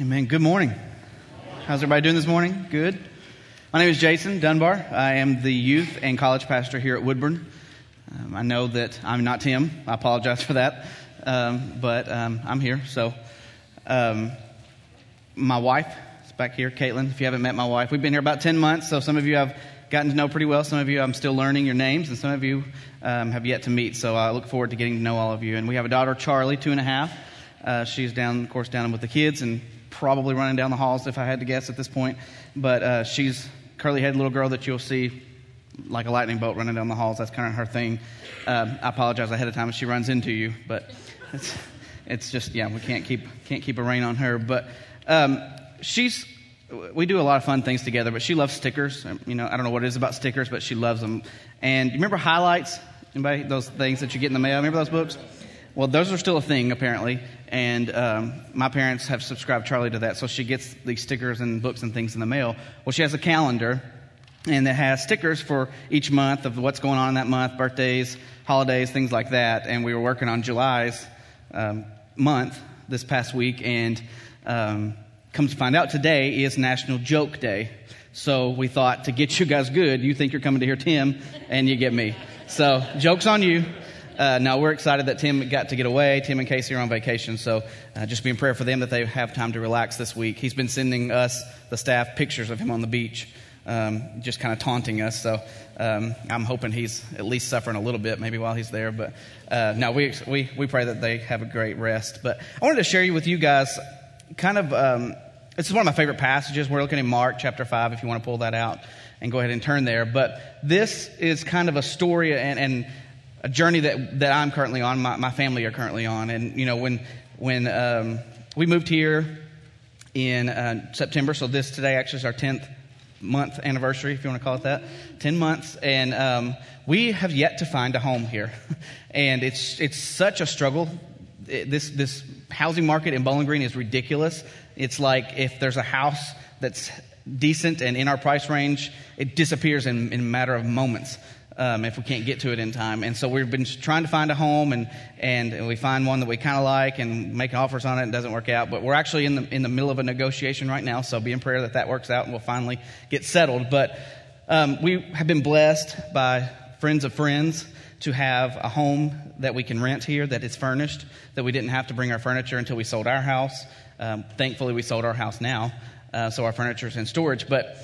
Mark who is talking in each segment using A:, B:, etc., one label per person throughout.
A: Amen. Good morning. How's everybody doing this morning? Good. My name is Jason Dunbar. I am the youth and college pastor here at Woodburn. Um, I know that I'm not Tim. I apologize for that. Um, but um, I'm here. So, um, my wife is back here, Caitlin. If you haven't met my wife, we've been here about 10 months. So, some of you I've gotten to know pretty well. Some of you I'm still learning your names, and some of you um, have yet to meet. So, I look forward to getting to know all of you. And we have a daughter, Charlie, two and a half. Uh, she's down, of course, down with the kids and probably running down the halls if I had to guess at this point. But uh, she's curly headed little girl that you'll see like a lightning bolt running down the halls. That's kind of her thing. Um, I apologize ahead of time if she runs into you, but it's, it's just yeah, we can't keep can't keep a rein on her. But um, she's we do a lot of fun things together. But she loves stickers. Um, you know, I don't know what it is about stickers, but she loves them. And you remember highlights? Anybody those things that you get in the mail? Remember those books? Well, those are still a thing apparently, and um, my parents have subscribed Charlie to that, so she gets these stickers and books and things in the mail. Well, she has a calendar, and it has stickers for each month of what's going on in that month, birthdays, holidays, things like that. And we were working on July's um, month this past week, and um, comes to find out today is National Joke Day. So we thought to get you guys good, you think you're coming to hear Tim, and you get me. So joke's on you. Uh, now we're excited that Tim got to get away. Tim and Casey are on vacation, so uh, just be in prayer for them that they have time to relax this week. He's been sending us, the staff, pictures of him on the beach, um, just kind of taunting us. So um, I'm hoping he's at least suffering a little bit, maybe while he's there. But uh, we, we we pray that they have a great rest. But I wanted to share with you guys, kind of. Um, this is one of my favorite passages. We're looking in Mark chapter five. If you want to pull that out and go ahead and turn there. But this is kind of a story and, and a journey that, that I'm currently on, my, my family are currently on. And, you know, when, when um, we moved here in uh, September, so this today actually is our 10th month anniversary, if you want to call it that, 10 months. And um, we have yet to find a home here. and it's, it's such a struggle. It, this, this housing market in Bowling Green is ridiculous. It's like if there's a house that's decent and in our price range, it disappears in, in a matter of moments um, if we can't get to it in time. And so we've been trying to find a home, and, and, we find one that we kind of like and make offers on it, and doesn't work out. But we're actually in the, in the middle of a negotiation right now, so be in prayer that that works out and we'll finally get settled. But um, we have been blessed by friends of friends to have a home that we can rent here that is furnished, that we didn't have to bring our furniture until we sold our house. Um, thankfully, we sold our house now, uh, so our furniture is in storage. But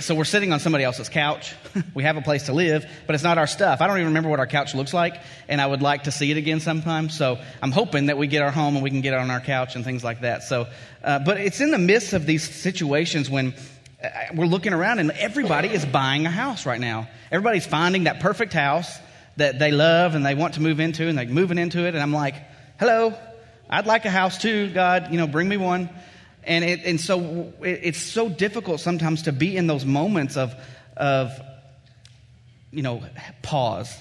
A: so we're sitting on somebody else's couch. we have a place to live, but it's not our stuff. I don't even remember what our couch looks like, and I would like to see it again sometime. So I'm hoping that we get our home and we can get on our couch and things like that. So, uh, but it's in the midst of these situations when uh, we're looking around and everybody is buying a house right now. Everybody's finding that perfect house that they love and they want to move into, and they're moving into it. And I'm like, hello, I'd like a house too, God. You know, bring me one. And, it, and so it, it's so difficult sometimes to be in those moments of, of, you know, pause.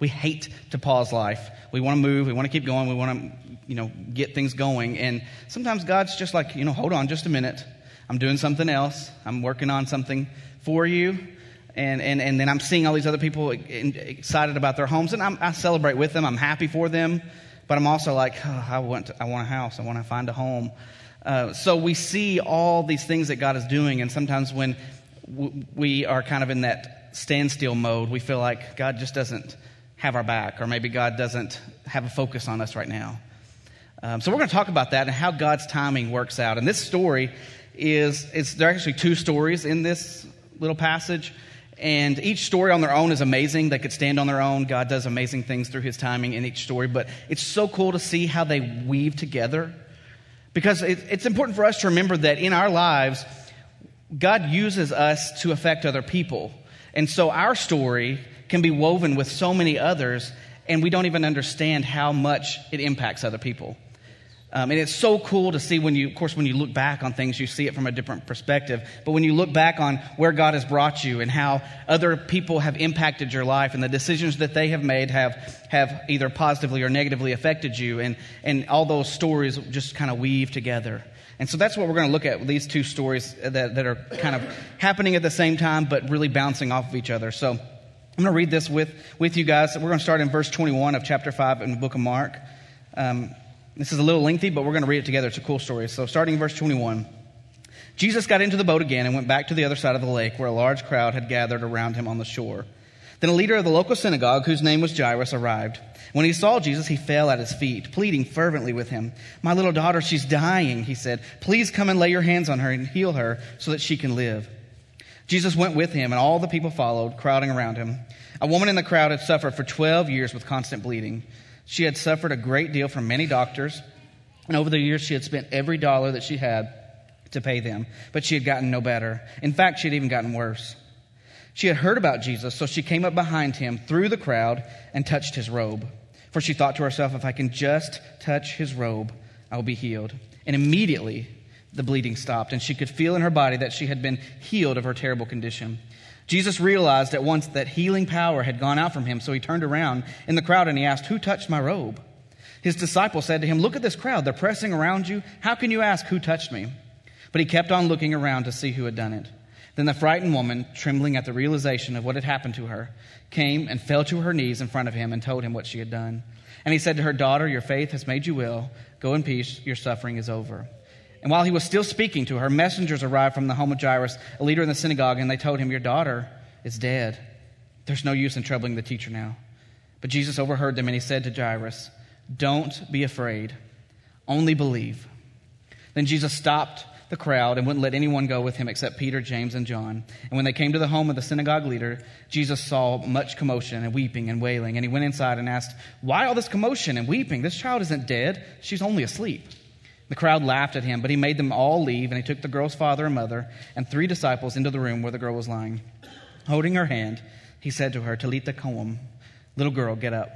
A: We hate to pause life. We want to move. We want to keep going. We want to, you know, get things going. And sometimes God's just like, you know, hold on just a minute. I'm doing something else. I'm working on something for you. And, and, and then I'm seeing all these other people excited about their homes, and I'm, i celebrate with them. I'm happy for them. But I'm also like, oh, I, want to, I want a house. I want to find a home. Uh, so we see all these things that God is doing, and sometimes when w- we are kind of in that standstill mode, we feel like God just doesn't have our back, or maybe God doesn't have a focus on us right now. Um, so we're going to talk about that and how God's timing works out. And this story is, is there are actually two stories in this little passage. And each story on their own is amazing. They could stand on their own. God does amazing things through his timing in each story. But it's so cool to see how they weave together because it's important for us to remember that in our lives, God uses us to affect other people. And so our story can be woven with so many others, and we don't even understand how much it impacts other people. Um, and it's so cool to see when you, of course, when you look back on things, you see it from a different perspective. But when you look back on where God has brought you and how other people have impacted your life and the decisions that they have made have, have either positively or negatively affected you, and, and all those stories just kind of weave together. And so that's what we're going to look at these two stories that, that are kind of happening at the same time, but really bouncing off of each other. So I'm going to read this with, with you guys. We're going to start in verse 21 of chapter 5 in the book of Mark. Um, This is a little lengthy, but we're going to read it together. It's a cool story. So, starting in verse 21. Jesus got into the boat again and went back to the other side of the lake where a large crowd had gathered around him on the shore. Then a leader of the local synagogue, whose name was Jairus, arrived. When he saw Jesus, he fell at his feet, pleading fervently with him. My little daughter, she's dying, he said. Please come and lay your hands on her and heal her so that she can live. Jesus went with him, and all the people followed, crowding around him. A woman in the crowd had suffered for 12 years with constant bleeding. She had suffered a great deal from many doctors, and over the years she had spent every dollar that she had to pay them, but she had gotten no better. In fact, she had even gotten worse. She had heard about Jesus, so she came up behind him through the crowd and touched his robe. For she thought to herself, if I can just touch his robe, I will be healed. And immediately the bleeding stopped, and she could feel in her body that she had been healed of her terrible condition. Jesus realized at once that healing power had gone out from him, so he turned around in the crowd and he asked, Who touched my robe? His disciples said to him, Look at this crowd. They're pressing around you. How can you ask, Who touched me? But he kept on looking around to see who had done it. Then the frightened woman, trembling at the realization of what had happened to her, came and fell to her knees in front of him and told him what she had done. And he said to her, Daughter, your faith has made you well. Go in peace. Your suffering is over. And while he was still speaking to her, messengers arrived from the home of Jairus, a leader in the synagogue, and they told him, Your daughter is dead. There's no use in troubling the teacher now. But Jesus overheard them, and he said to Jairus, Don't be afraid, only believe. Then Jesus stopped the crowd and wouldn't let anyone go with him except Peter, James, and John. And when they came to the home of the synagogue leader, Jesus saw much commotion and weeping and wailing. And he went inside and asked, Why all this commotion and weeping? This child isn't dead, she's only asleep. The crowd laughed at him, but he made them all leave, and he took the girl's father and mother and three disciples into the room where the girl was lying. Holding her hand, he said to her, Talitha koum, little girl, get up.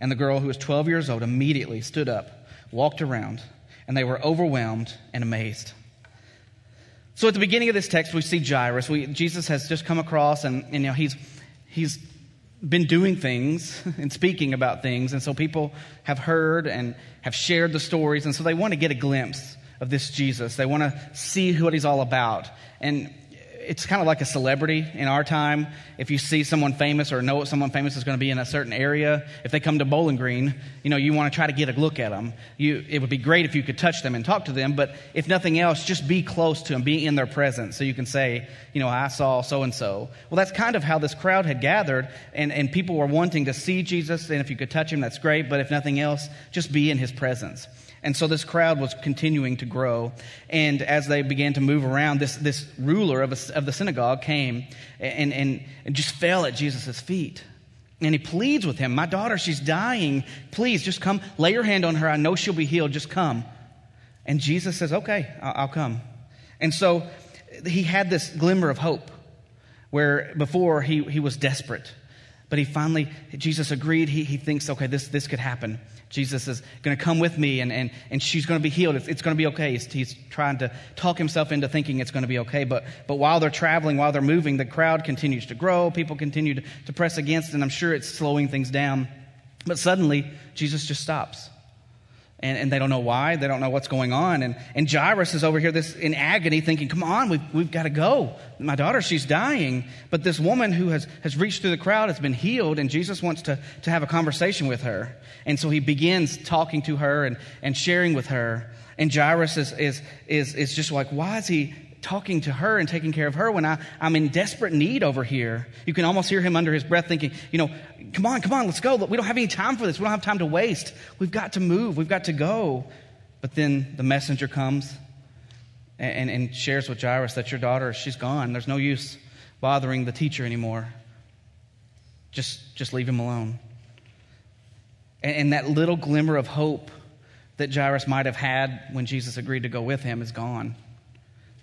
A: And the girl, who was 12 years old, immediately stood up, walked around, and they were overwhelmed and amazed. So at the beginning of this text, we see Jairus. We, Jesus has just come across, and, and you know he's he's been doing things and speaking about things, and so people have heard and have shared the stories, and so they want to get a glimpse of this Jesus. They want to see what he's all about, and it's kind of like a celebrity in our time. If you see someone famous or know what someone famous is going to be in a certain area, if they come to Bowling Green, you know, you want to try to get a look at them. You, it would be great if you could touch them and talk to them, but if nothing else, just be close to them, be in their presence so you can say, you know, I saw so and so. Well, that's kind of how this crowd had gathered, and, and people were wanting to see Jesus, and if you could touch him, that's great, but if nothing else, just be in his presence. And so this crowd was continuing to grow. And as they began to move around, this, this ruler of, a, of the synagogue came and, and, and just fell at Jesus' feet. And he pleads with him, My daughter, she's dying. Please, just come, lay your hand on her. I know she'll be healed. Just come. And Jesus says, Okay, I'll, come. And so he had this glimmer of hope where before he, he was desperate. But he finally, Jesus agreed. He, he thinks, okay, this, this could happen. Jesus is going to come with me and, and, and she's going to be healed. It's, it's going to be okay. He's, he's, trying to talk himself into thinking it's going to be okay. But, but while they're traveling, while they're moving, the crowd continues to grow. People continue to, to press against, and I'm sure it's slowing things down. But suddenly, Jesus just stops and, and they don't know why. They don't know what's going on. And, and Jairus is over here this in agony thinking, come on, we've, we've got to go. My daughter, she's dying. But this woman who has, has reached through the crowd has been healed, and Jesus wants to, to have a conversation with her. And so he begins talking to her and, and sharing with her. And Jairus is, is, is, is just like, why is he talking to her and taking care of her when I, I'm in desperate need over here. You can almost hear him under his breath thinking, you know, come on, come on, let's go. We don't have any time for this. We don't have time to waste. We've got to move. We've got to go. But then the messenger comes and, and, and shares with Jairus that your daughter, she's gone. There's no use bothering the teacher anymore. Just, just leave him alone. And, and that little glimmer of hope that Jairus might have had when Jesus agreed to go with him is gone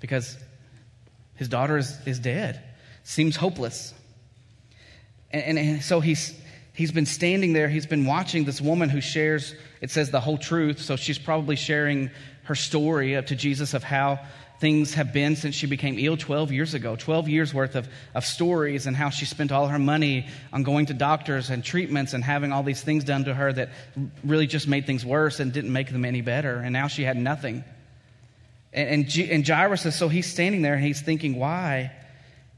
A: because his daughter is, is dead. Seems hopeless. And, and, and, so he's, he's been standing there, he's been watching this woman who shares, it says, the whole truth. So she's probably sharing her story up to Jesus of how things have been since she became ill 12 years ago 12 years worth of, of stories and how she spent all her money on going to doctors and treatments and having all these things done to her that really just made things worse and didn't make them any better and now she had nothing and, and, and Jairus says, so he's standing there and he's thinking, why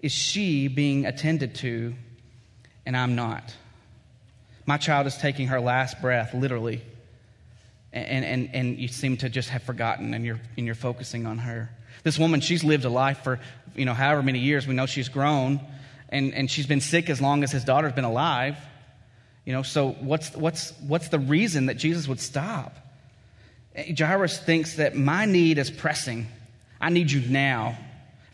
A: is she being attended to and I'm not? My child is taking her last breath, literally. and, and, and you seem to just have forgotten and you're, and you're focusing on her. This woman, she's lived a life for, you know, however many years. We know she's grown and, and she's been sick as long as his daughter's been alive. You know, so what's, what's, what's the reason that Jesus would stop? Jairus thinks that my need is pressing. I need you now.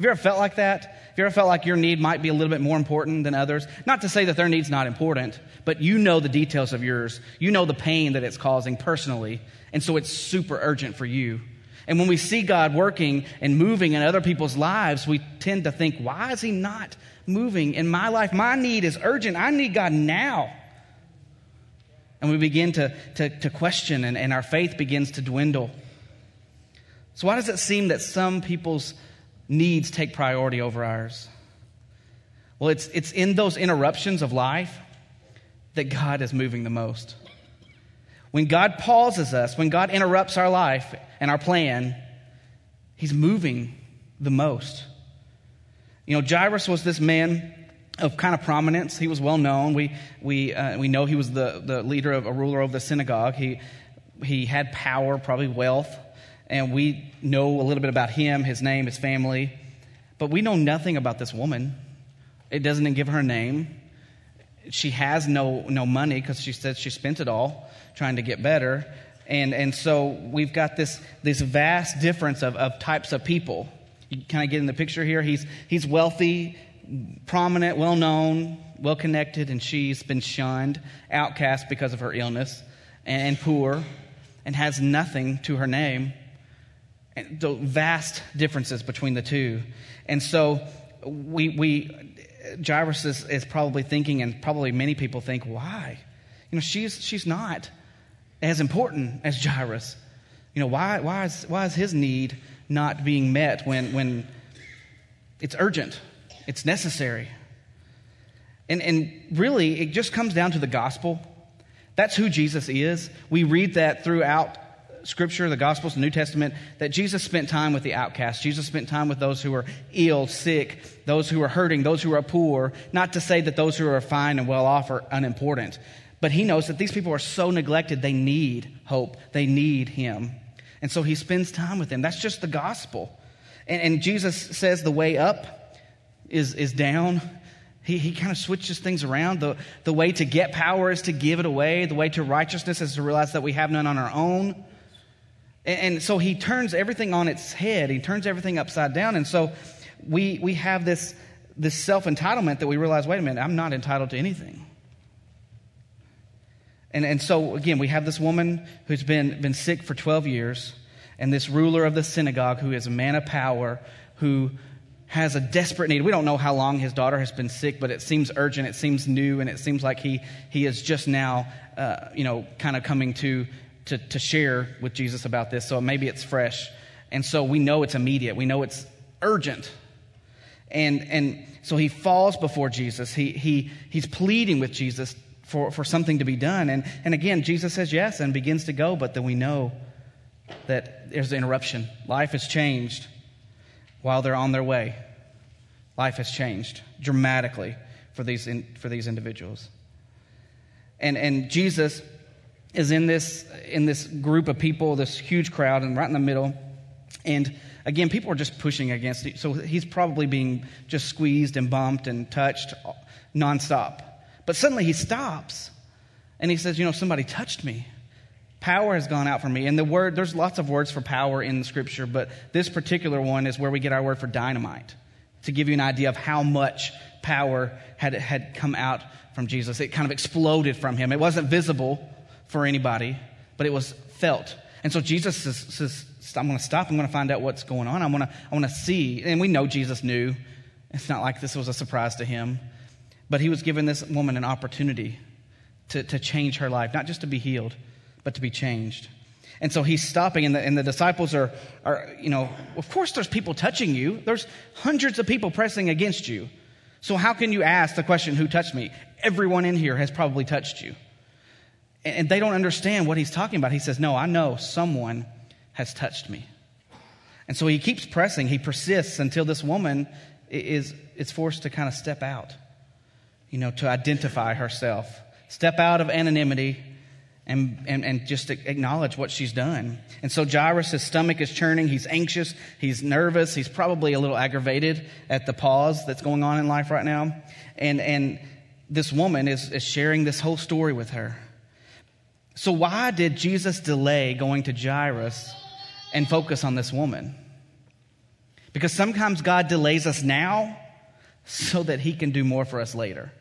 A: Have you ever felt like that? Have you ever felt like your need might be a little bit more important than others? Not to say that their need's not important, but you know the details of yours. You know the pain that it's causing personally, and so it's super urgent for you. And when we see God working and moving in other people's lives, we tend to think, why is He not moving in my life? My need is urgent. I need God now. And we begin to, to, to question, and, and our faith begins to dwindle. So, why does it seem that some people's needs take priority over ours? Well, it's, it's in those interruptions of life that God is moving the most. When God pauses us, when God interrupts our life and our plan, He's moving the most. You know, Jairus was this man of kind of prominence. He was well known. We, we, uh, we know he was the, the leader of a ruler of the synagogue. He, he had power, probably wealth, and we know a little bit about him, his name, his family. But we know nothing about this woman. It doesn't give her a name. She has no, no money because she said she spent it all trying to get better. And, and so we've got this, this vast difference of, of types of people. You kind of get in the picture here. He's, he's wealthy, prominent, well known, well connected, and she's been shunned, outcast because of her illness, and poor, and has nothing to her name. And the vast differences between the two. And so we, we Jairus is, is probably thinking, and probably many people think, why? You know, she's, she's not as important as Jairus. You know, why, why, is, why is his need not being met when, when it's urgent? It's necessary. And, and really, it just comes down to the gospel. That's who Jesus is. We read that throughout Scripture, the Gospels, the New Testament, that Jesus spent time with the outcasts. Jesus spent time with those who were ill, sick, those who were hurting, those who are poor. Not to say that those who are fine and well off are unimportant, but he knows that these people are so neglected, they need hope, they need him. And so he spends time with them. That's just the gospel. And, and Jesus says the way up is, is down. He, he kind of switches things around. The, the way to get power is to give it away. The way to righteousness is to realize that we have none on our own. And, and so he turns everything on its head. He turns everything upside down. And so we, we have this, this self entitlement that we realize wait a minute, I'm not entitled to anything. And, and so, again, we have this woman who's been, been sick for 12 years, and this ruler of the synagogue who is a man of power who has a desperate need. We don't know how long his daughter has been sick, but it seems urgent, it seems new, and it seems like he, he is just now, uh, you know, kind of coming to, to, to share with Jesus about this. So maybe it's fresh. And so we know it's immediate, we know it's urgent. And, and so he falls before Jesus. He, he, he's pleading with Jesus for, for something to be done. And, and again, Jesus says yes and begins to go, but then we know that there's an interruption. Life has changed while they're on their way. Life has changed dramatically for these, in, for these individuals. And, and Jesus is in this, in this group of people, this huge crowd, and right in the middle. And again, people are just pushing against it. So he's probably being just squeezed and bumped and touched nonstop. But suddenly he stops and he says, You know, somebody touched me. Power has gone out from me. And the word, there's lots of words for power in the scripture, but this particular one is where we get our word for dynamite, to give you an idea of how much power had, had come out from Jesus. It kind of exploded from him. It wasn't visible for anybody, but it was felt. And so Jesus says, says I'm going to stop. I'm going to find out what's going on. I want to, I want to see. And we know Jesus knew. It's not like this was a surprise to him. But he was giving this woman an opportunity to, to change her life, not just to be healed, but to be changed. And so he's stopping, and the, and the disciples are, are, you know, of course there's people touching you. There's hundreds of people pressing against you. So how can you ask the question, who touched me? Everyone in here has probably touched you. And, and they don't understand what he's talking about. He says, no, I know someone has touched me. And so he keeps pressing. He persists until this woman is, is forced to kind of step out, you know, to identify herself, step out of anonymity and, and, and just acknowledge what she's done. And so Jairus, his stomach is churning. He's anxious. He's nervous. He's probably a little aggravated at the pause that's going on in life right now. And, and this woman is, is sharing this whole story with her. So, why did Jesus delay going to Jairus and focus on this woman? Because sometimes God delays us now so that he can do more for us later.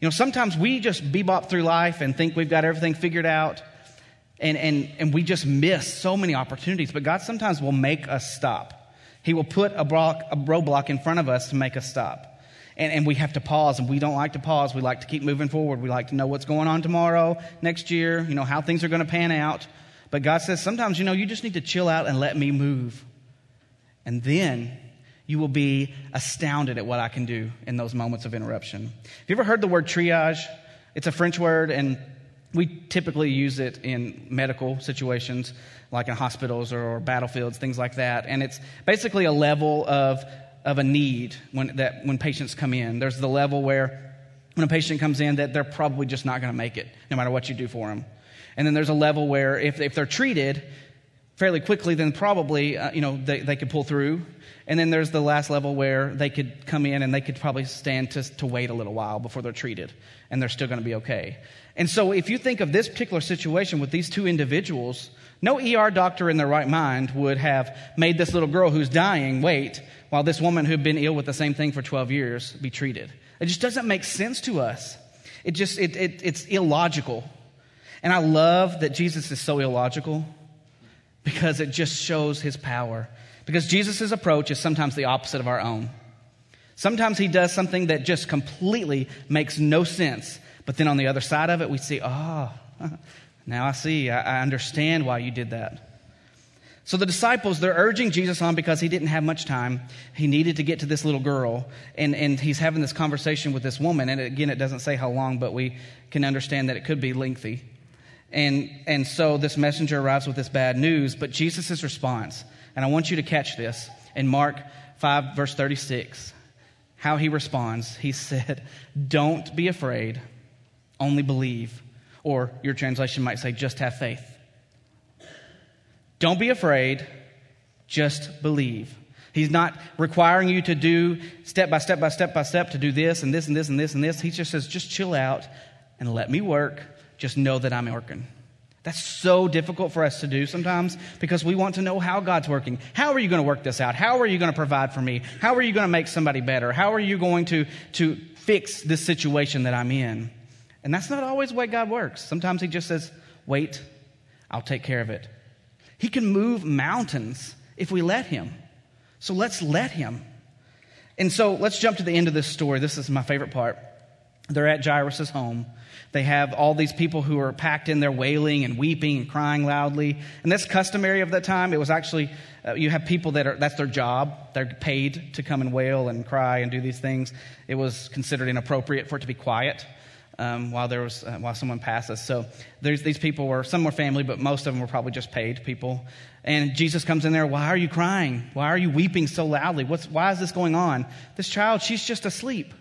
A: You know, sometimes we just bebop through life and think we've got everything figured out, and, and, and we just miss so many opportunities. But God sometimes will make us stop. He will put a, block, a roadblock in front of us to make us stop. And, and we have to pause, and we don't like to pause. We like to keep moving forward. We like to know what's going on tomorrow, next year, you know, how things are going to pan out. But God says sometimes, you know, you just need to chill out and let me move. And then you will be astounded at what I can do in those moments of interruption. Have you ever heard the word triage? It's a French word, and we typically use it in medical situations, like in hospitals or battlefields, things like that. And it's basically a level of, of a need when, that, when patients come in. There's the level where when a patient comes in that they're probably just not going to make it, no matter what you do for them. And then there's a level where if, if they're treated fairly quickly, then probably, uh, you know, they, they could pull through and then there's the last level where they could come in and they could probably stand to, to wait a little while before they're treated, and they're still going to be okay. And so, if you think of this particular situation with these two individuals, no ER doctor in their right mind would have made this little girl who's dying wait while this woman who'd been ill with the same thing for 12 years be treated. It just doesn't make sense to us. It just, it, it, it's illogical. And I love that Jesus is so illogical because it just shows his power because Jesus' approach is sometimes the opposite of our own. Sometimes he does something that just completely makes no sense. But then on the other side of it, we see, oh, now I see. I, understand why you did that. So the disciples, they're urging Jesus on because he didn't have much time. He needed to get to this little girl. And, and he's having this conversation with this woman. And again, it doesn't say how long, but we can understand that it could be lengthy. And, and so this messenger arrives with this bad news. But Jesus' response and I want you to catch this in Mark 5, verse 36. How he responds. He said, Don't be afraid, only believe. Or your translation might say, Just have faith. Don't be afraid, just believe. He's not requiring you to do step by step by step by step to do this and this and this and this and this. He just says, just chill out and let me work. Just know that I'm working. That's so difficult for us to do sometimes because we want to know how God's working. How are you going to work this out? How are you going to provide for me? How are you going to make somebody better? How are you going to, to fix this situation that I'm in? And that's not always the way God works. Sometimes He just says, wait, I'll take care of it. He can move mountains if we let Him. So let's let Him. And so let's jump to the end of this story. This is my favorite part. They're at Jairus' home. They have all these people who are packed in there wailing and weeping and crying loudly. And that's customary of that time. It was actually, uh, you have people that are, that's their job. They're paid to come and wail and cry and do these things. It was considered inappropriate for it to be quiet. Um, while there was uh, while someone passes. So these people were some were family, but most of them were probably just paid people. And Jesus comes in there. Why are you crying? Why are you weeping so loudly? What's why is this going on? This child, she's just asleep.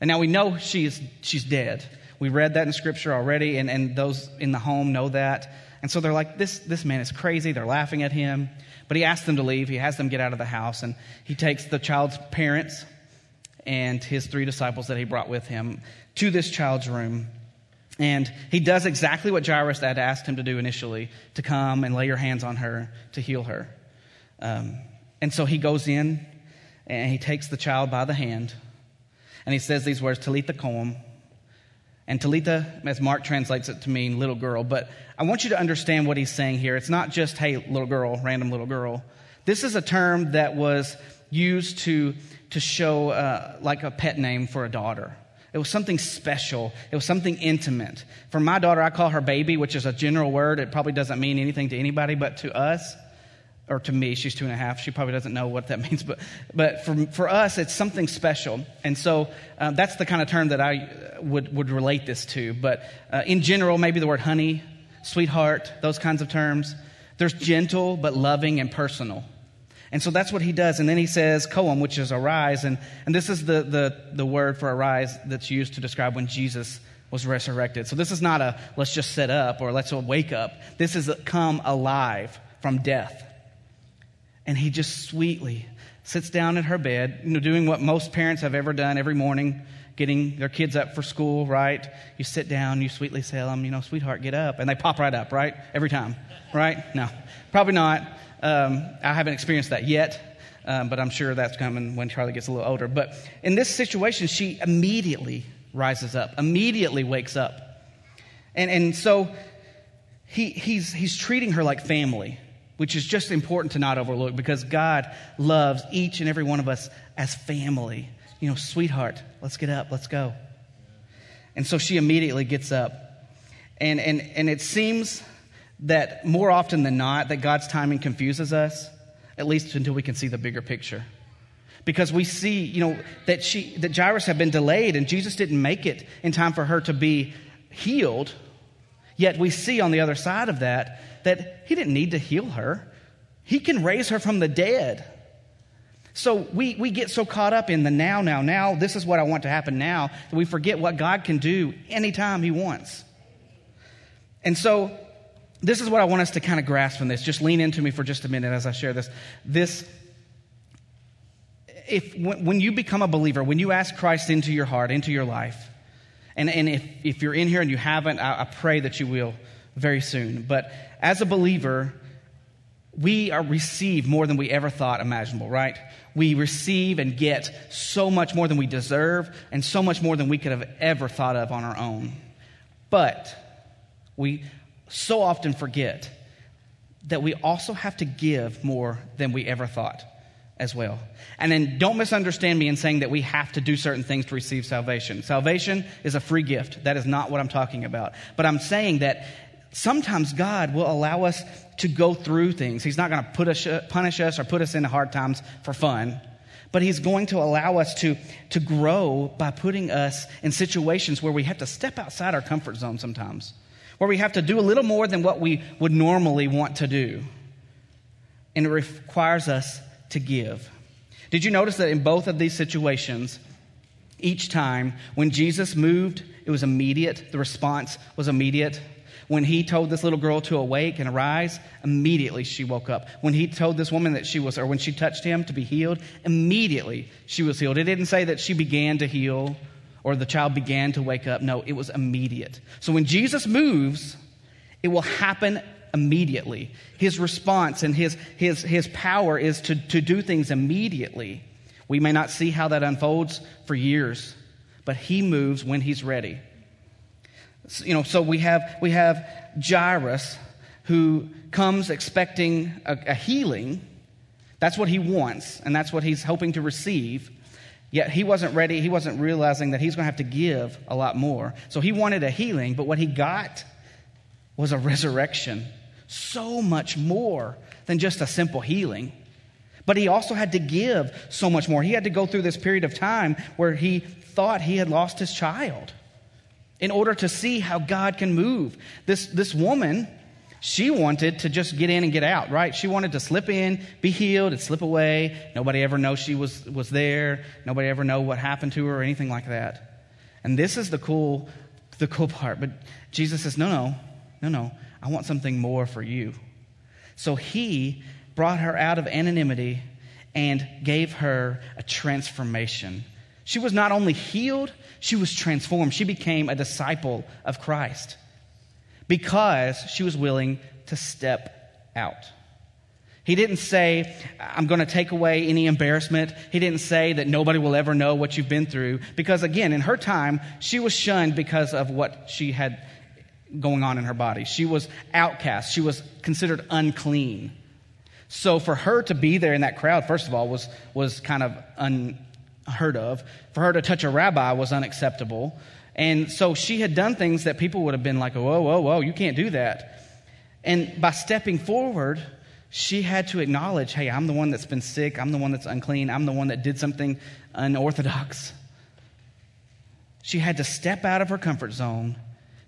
A: And now we know she's she's dead. We read that in Scripture already, and, and those in the home know that. And so they're like, this, this man is crazy. They're laughing at him. But he asks them to leave. He has them get out of the house. And he takes the child's parents and his three disciples that he brought with him to this child's room. And he does exactly what Jairus had asked him to do initially to come and lay your hands on her to heal her. Um, and so he goes in and he takes the child by the hand and he says these words, Talitha koum, and Talitha, as Mark translates it to mean little girl. But I want you to understand what he's saying here. It's not just, hey, little girl, random little girl. This is a term that was used to, to show uh, like a pet name for a daughter. It was something special. It was something intimate. For my daughter, I call her baby, which is a general word. It probably doesn't mean anything to anybody, but to us, or to me, she's two and a half. She probably doesn't know what that means, but, but for, for us, it's something special. And so uh, that's the kind of term that I would, would relate this to. But uh, in general, maybe the word honey, sweetheart, those kinds of terms. There's gentle, but loving and personal. And so that's what he does. And then he says koum, which is arise. And, and this is the, the, the word for arise that's used to describe when Jesus was resurrected. So this is not a let's just set up or let's wake up. This is come alive from death. And he just sweetly sits down at her bed, you know, doing what most parents have ever done every morning, getting their kids up for school, right? You sit down, you sweetly tell them, you know, sweetheart, get up. And they pop right up, right? Every time, right? No, probably not. Um, I haven't experienced that yet. Um, but I'm sure that's coming when Charlie gets a little older. But in this situation, she immediately rises up, immediately wakes up. And, and so he, he's, he's treating her like family, which is just important to not overlook because God loves each and every one of us as family. You know, sweetheart, let's get up, let's go. And so she immediately gets up. And, and, and it seems that more often than not, that God's timing confuses us, at least until we can see the bigger picture because we see, you know, that she that Jairus had been delayed and Jesus didn't make it in time for her to be healed. Yet we see on the other side of that that he didn't need to heal her. He can raise her from the dead. So we, we get so caught up in the now, now, now, this is what I want to happen now, that we forget what God can do anytime He wants. And so this is what I want us to kind of grasp from this. Just lean into me for just a minute as I share this. This if when you become a believer, when you ask Christ into your heart, into your life, and, and if, if you're in here and you haven't, I, I pray that you will very soon. But as a believer, we are receive more than we ever thought imaginable, right? We receive and get so much more than we deserve and so much more than we could have ever thought of on our own. But we so often forget that we also have to give more than we ever thought as well. And then don't misunderstand me in saying that we have to do certain things to receive salvation. Salvation is a free gift. That is not what I'm talking about. But I'm saying that sometimes God will allow us to go through things. He's not going to put us, punish us or put us into hard times for fun. But he's going to allow us to, to grow by putting us in situations where we have to step outside our comfort zone sometimes, where we have to do a little more than what we would normally want to do. And it requires us to give. Did you notice that in both of these situations, each time when Jesus moved, it was immediate? The response was immediate. When he told this little girl to awake and arise, immediately she woke up. When he told this woman that she was, or when she touched him to be healed, immediately she was healed. It didn't say that she began to heal or the child began to wake up. No, it was immediate. So when Jesus moves, it will happen immediately. His response and his, his, his power is to, to do things immediately. We may not see how that unfolds for years, but he moves when he's ready. So, you know, so we have, we have Jairus who comes expecting a, a healing. That's what he wants, and that's what he's hoping to receive. Yet he wasn't ready. He wasn't realizing that he's going to have to give a lot more. So he wanted a healing, but what he got was a resurrection so much more than just a simple healing. But he also had to give so much more. He had to go through this period of time where he thought he had lost his child in order to see how God can move. This, this woman, she wanted to just get in and get out, right? She wanted to slip in, be healed, and slip away. Nobody ever know she was, was there. Nobody ever know what happened to her or anything like that. And this is the cool, the cool part. But Jesus says, no, no, no, no. I want something more for you. So he brought her out of anonymity and gave her a transformation. She was not only healed, she was transformed. She became a disciple of Christ because she was willing to step out. He didn't say, I'm going to take away any embarrassment. He didn't say that nobody will ever know what you've been through. Because again, in her time, she was shunned because of what she had going on in her body. She was outcast. She was considered unclean. So for her to be there in that crowd, first of all, was, was kind of unheard of. For her to touch a rabbi was unacceptable. And so she had done things that people would have been like, whoa, whoa, whoa, you can't do that. And by stepping forward, she had to acknowledge, hey, I'm the one that's been sick. I'm the one that's unclean. I'm the one that did something unorthodox. She had to step out of her comfort zone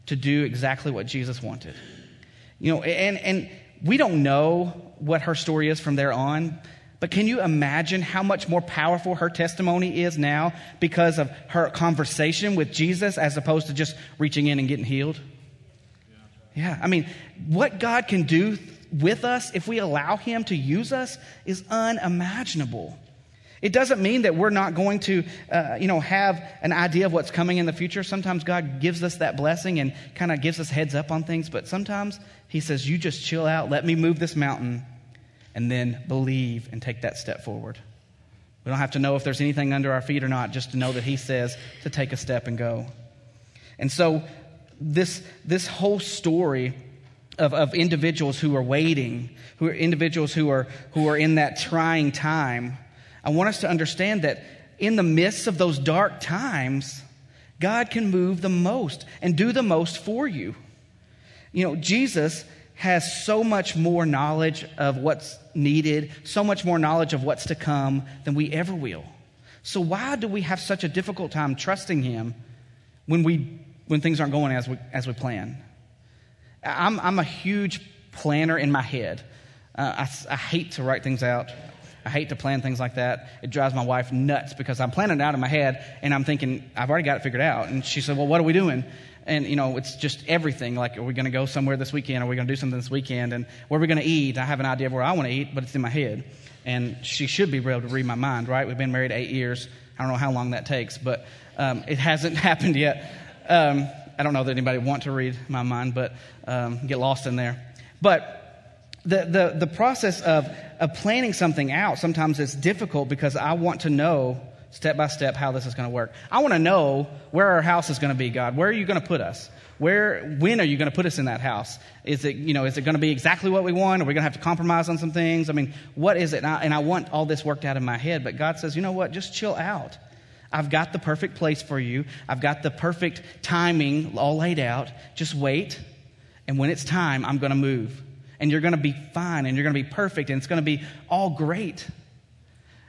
A: to do exactly what Jesus wanted. You know, and, and we don't know what her story is from there on, But can you imagine how much more powerful her testimony is now because of her conversation with Jesus as opposed to just reaching in and getting healed? Yeah, I mean, what God can do with us if we allow Him to use us is unimaginable. It doesn't mean that we're not going to, uh, you know, have an idea of what's coming in the future. Sometimes God gives us that blessing and kind of gives us heads up on things, but sometimes He says, You just chill out, let me move this mountain, and then believe and take that step forward. We don't have to know if there's anything under our feet or not, just to know that He says to take a step and go. And so, this, this whole story of, of individuals who are waiting, who are individuals who are, who are in that trying time, I want us to understand that in the midst of those dark times, God can move the most and do the most for you. You know, Jesus has so much more knowledge of what's needed, so much more knowledge of what's to come than we ever will. So why do we have such a difficult time trusting him when we when things aren't going as we as we plan? I'm I'm a huge planner in my head. Uh, I, I hate to write things out. I hate to plan things like that. It drives my wife nuts because I'm planning it out in my head and I'm thinking, I've already got it figured out. And she said, Well, what are we doing? And, you know, it's just everything. Like, are we going to go somewhere this weekend? Are we going to do something this weekend? And where are we going to eat? I have an idea of where I want to eat, but it's in my head. And she should be able to read my mind, right? We've been married eight years. I don't know how long that takes, but um, it hasn't happened yet. Um, I don't know that anybody want to read my mind, but um, get lost in there. But the, the, the process of, of planning something out sometimes is difficult because I want to know step by step how this is going to work. I want to know where our house is going to be, God. Where are you going to put us? Where, when are you going to put us in that house? Is it, you know, is it going to be exactly what we want? Are we going to have to compromise on some things? I mean, what is it? And I, and I want all this worked out in my head, but God says, you know what? Just chill out. I've got the perfect place for you. I've got the perfect timing all laid out. Just wait. And when it's time, I'm going to move and you're going to be fine and you're going to be perfect and it's going to be all great.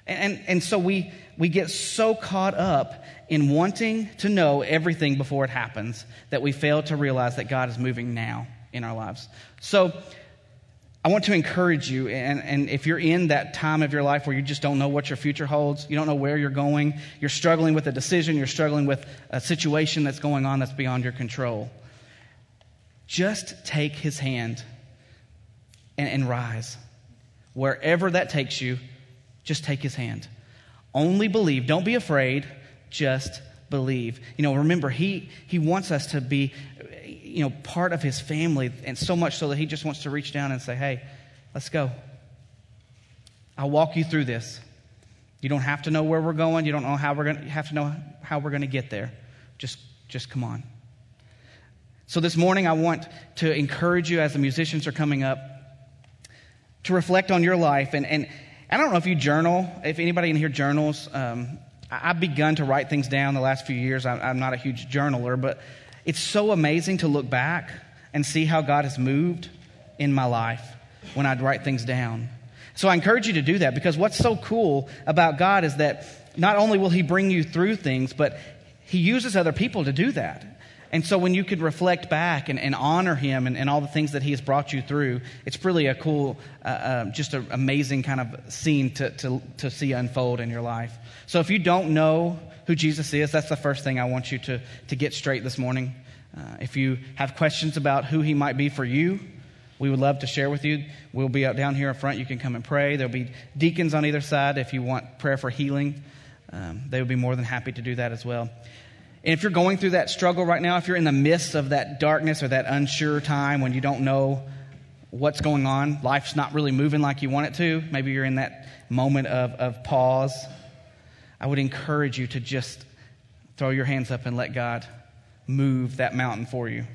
A: And, and, and so we, we get so caught up in wanting to know everything before it happens that we fail to realize that God is moving now in our lives. So I want to encourage you, and, and if you're in that time of your life where you just don't know what your future holds, you don't know where you're going, you're struggling with a decision, you're struggling with a situation that's going on that's beyond your control, just take his hand and, and rise. Wherever that takes you, just take his hand. Only believe. Don't be afraid. Just believe. You know, remember, he, he wants us to be, you know, part of his family, and so much so that he just wants to reach down and say, hey, let's go. I'll walk you through this. You don't have to know where we're going. You don't know how we're going. You have to know how we're going to get there. Just, just come on. So this morning, I want to encourage you as the musicians are coming up to reflect on your life. And, and I don't know if you journal, if anybody in here journals. Um, I've begun to write things down the last few years. I'm not a huge journaler, but it's so amazing to look back and see how God has moved in my life when I'd write things down. So I encourage you to do that because what's so cool about God is that not only will He bring you through things, but He uses other people to do that. And so when you could reflect back and, and honor him and, and, all the things that he has brought you through, it's really a cool, uh, uh, just an amazing kind of scene to, to, to see unfold in your life. So if you don't know who Jesus is, that's the first thing I want you to, to get straight this morning. Uh, if you have questions about who he might be for you, we would love to share with you. We'll be out down here in front. You can come and pray. There'll be deacons on either side if you want prayer for healing. Um, they would be more than happy to do that as well. And if you're going through that struggle right now, if you're in the midst of that darkness or that unsure time when you don't know what's going on, life's not really moving like you want it to, maybe you're in that moment of, of pause, I would encourage you to just throw your hands up and let God move that mountain for you.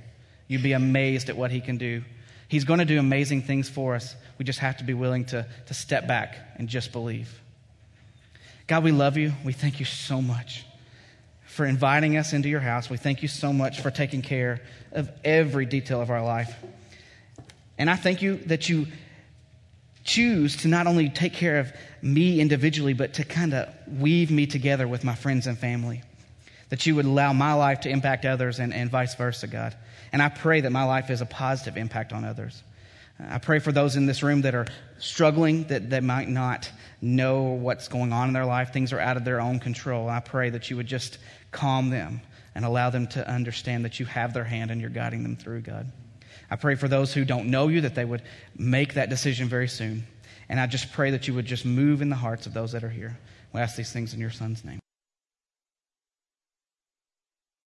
A: You'd be amazed at what He can do. He's going to do amazing things for us. We just have to be willing to, to step back and just believe. God, we love you. We thank you so much for inviting us into your house. We thank you so much for taking care of every detail of our life. And I thank you that you choose to not only take care of me individually, but to kind of weave me together with my friends and family. That you would allow my life to impact others and, and vice versa, God. And I pray that my life is a positive impact on others. I pray for those in this room that are struggling, that, that might not know what's going on in their life. Things are out of their own control. I pray that you would just calm them and allow them to understand that you have their hand and you're guiding them through, God. I pray for those who don't know you that they would make that decision very soon. And I just pray that you would just move in the hearts of those that are here. We ask these things in your son's name.